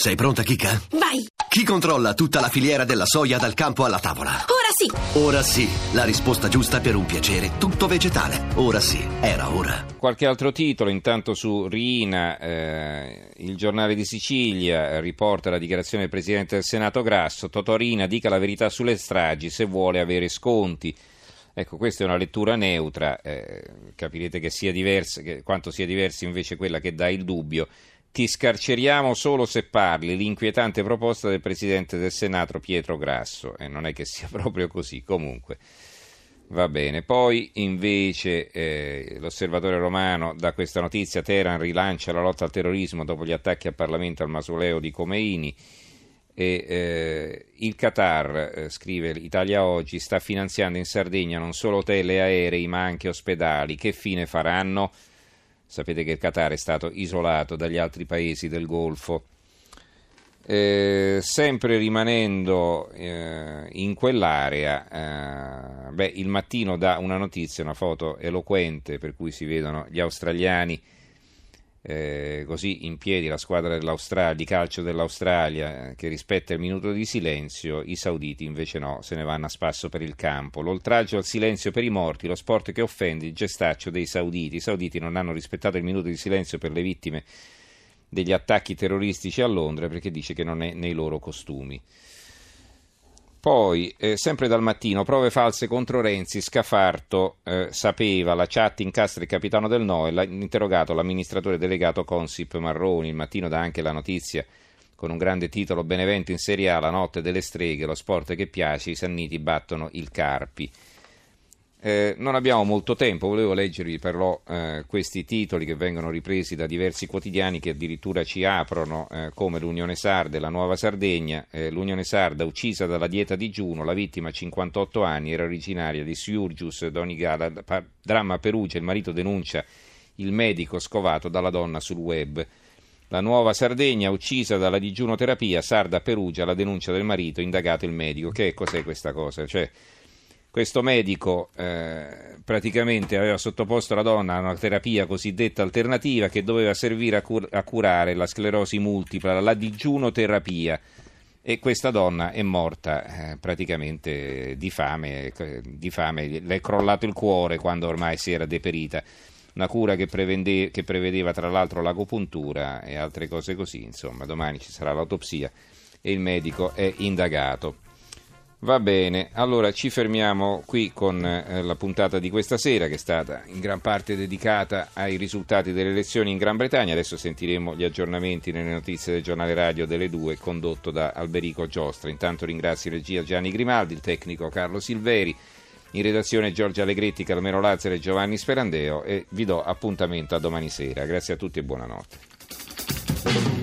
Sei pronta, Kika? Vai! Chi controlla tutta la filiera della soia dal campo alla tavola? Ora sì! Ora sì, la risposta giusta per un piacere tutto vegetale. Ora sì, era ora. Qualche altro titolo, intanto su Rina, eh, il giornale di Sicilia riporta la dichiarazione del Presidente del Senato Grasso, Totorina dica la verità sulle stragi se vuole avere sconti. Ecco, questa è una lettura neutra, eh, capirete che sia diversa, che, quanto sia diversa invece quella che dà il dubbio ti scarceriamo solo se parli, l'inquietante proposta del Presidente del Senato Pietro Grasso. E non è che sia proprio così, comunque. Va bene, poi invece eh, l'osservatore romano da questa notizia Teheran rilancia la lotta al terrorismo dopo gli attacchi al Parlamento al mausoleo di Khomeini e eh, il Qatar, eh, scrive Italia Oggi, sta finanziando in Sardegna non solo hotel e aerei ma anche ospedali. Che fine faranno? Sapete che il Qatar è stato isolato dagli altri paesi del Golfo. Eh, sempre rimanendo eh, in quell'area, eh, beh, il mattino dà una notizia, una foto eloquente per cui si vedono gli australiani eh, così in piedi, la squadra di calcio dell'Australia che rispetta il minuto di silenzio, i sauditi invece no, se ne vanno a spasso per il campo. L'oltraggio al silenzio per i morti, lo sport che offende il gestaccio dei sauditi. I sauditi non hanno rispettato il minuto di silenzio per le vittime degli attacchi terroristici a Londra perché dice che non è nei loro costumi. Poi, eh, sempre dal mattino, prove false contro Renzi, Scafarto eh, sapeva, la chat incastra il capitano del NOE, l'ha interrogato l'amministratore delegato Consip Marroni, il mattino dà anche la notizia con un grande titolo Benevento in Serie A, la notte delle streghe, lo sport che piace, i Sanniti battono il Carpi. Eh, non abbiamo molto tempo, volevo leggervi però eh, questi titoli che vengono ripresi da diversi quotidiani che addirittura ci aprono eh, come l'Unione Sarda e la Nuova Sardegna. Eh, L'Unione Sarda uccisa dalla dieta digiuno, la vittima 58 anni era originaria di Siurgius, Donigala, dramma Perugia, il marito denuncia il medico scovato dalla donna sul web. La Nuova Sardegna uccisa dalla digiunoterapia, Sarda Perugia, la denuncia del marito, indagato il medico. Che cos'è questa cosa? Cioè, questo medico eh, praticamente aveva sottoposto la donna a una terapia cosiddetta alternativa che doveva servire a, cur- a curare la sclerosi multipla, la digiunoterapia. E questa donna è morta eh, praticamente di fame, di fame, le è crollato il cuore quando ormai si era deperita. Una cura che, prevede, che prevedeva tra l'altro l'agopuntura e altre cose così. Insomma, domani ci sarà l'autopsia e il medico è indagato. Va bene, allora ci fermiamo qui con eh, la puntata di questa sera che è stata in gran parte dedicata ai risultati delle elezioni in Gran Bretagna. Adesso sentiremo gli aggiornamenti nelle notizie del giornale radio delle due condotto da Alberico Giostra. Intanto ringrazio in regia Gianni Grimaldi, il tecnico Carlo Silveri, in redazione Giorgia Allegretti, Calmero Lazzaro e Giovanni Sperandeo e vi do appuntamento a domani sera. Grazie a tutti e buonanotte.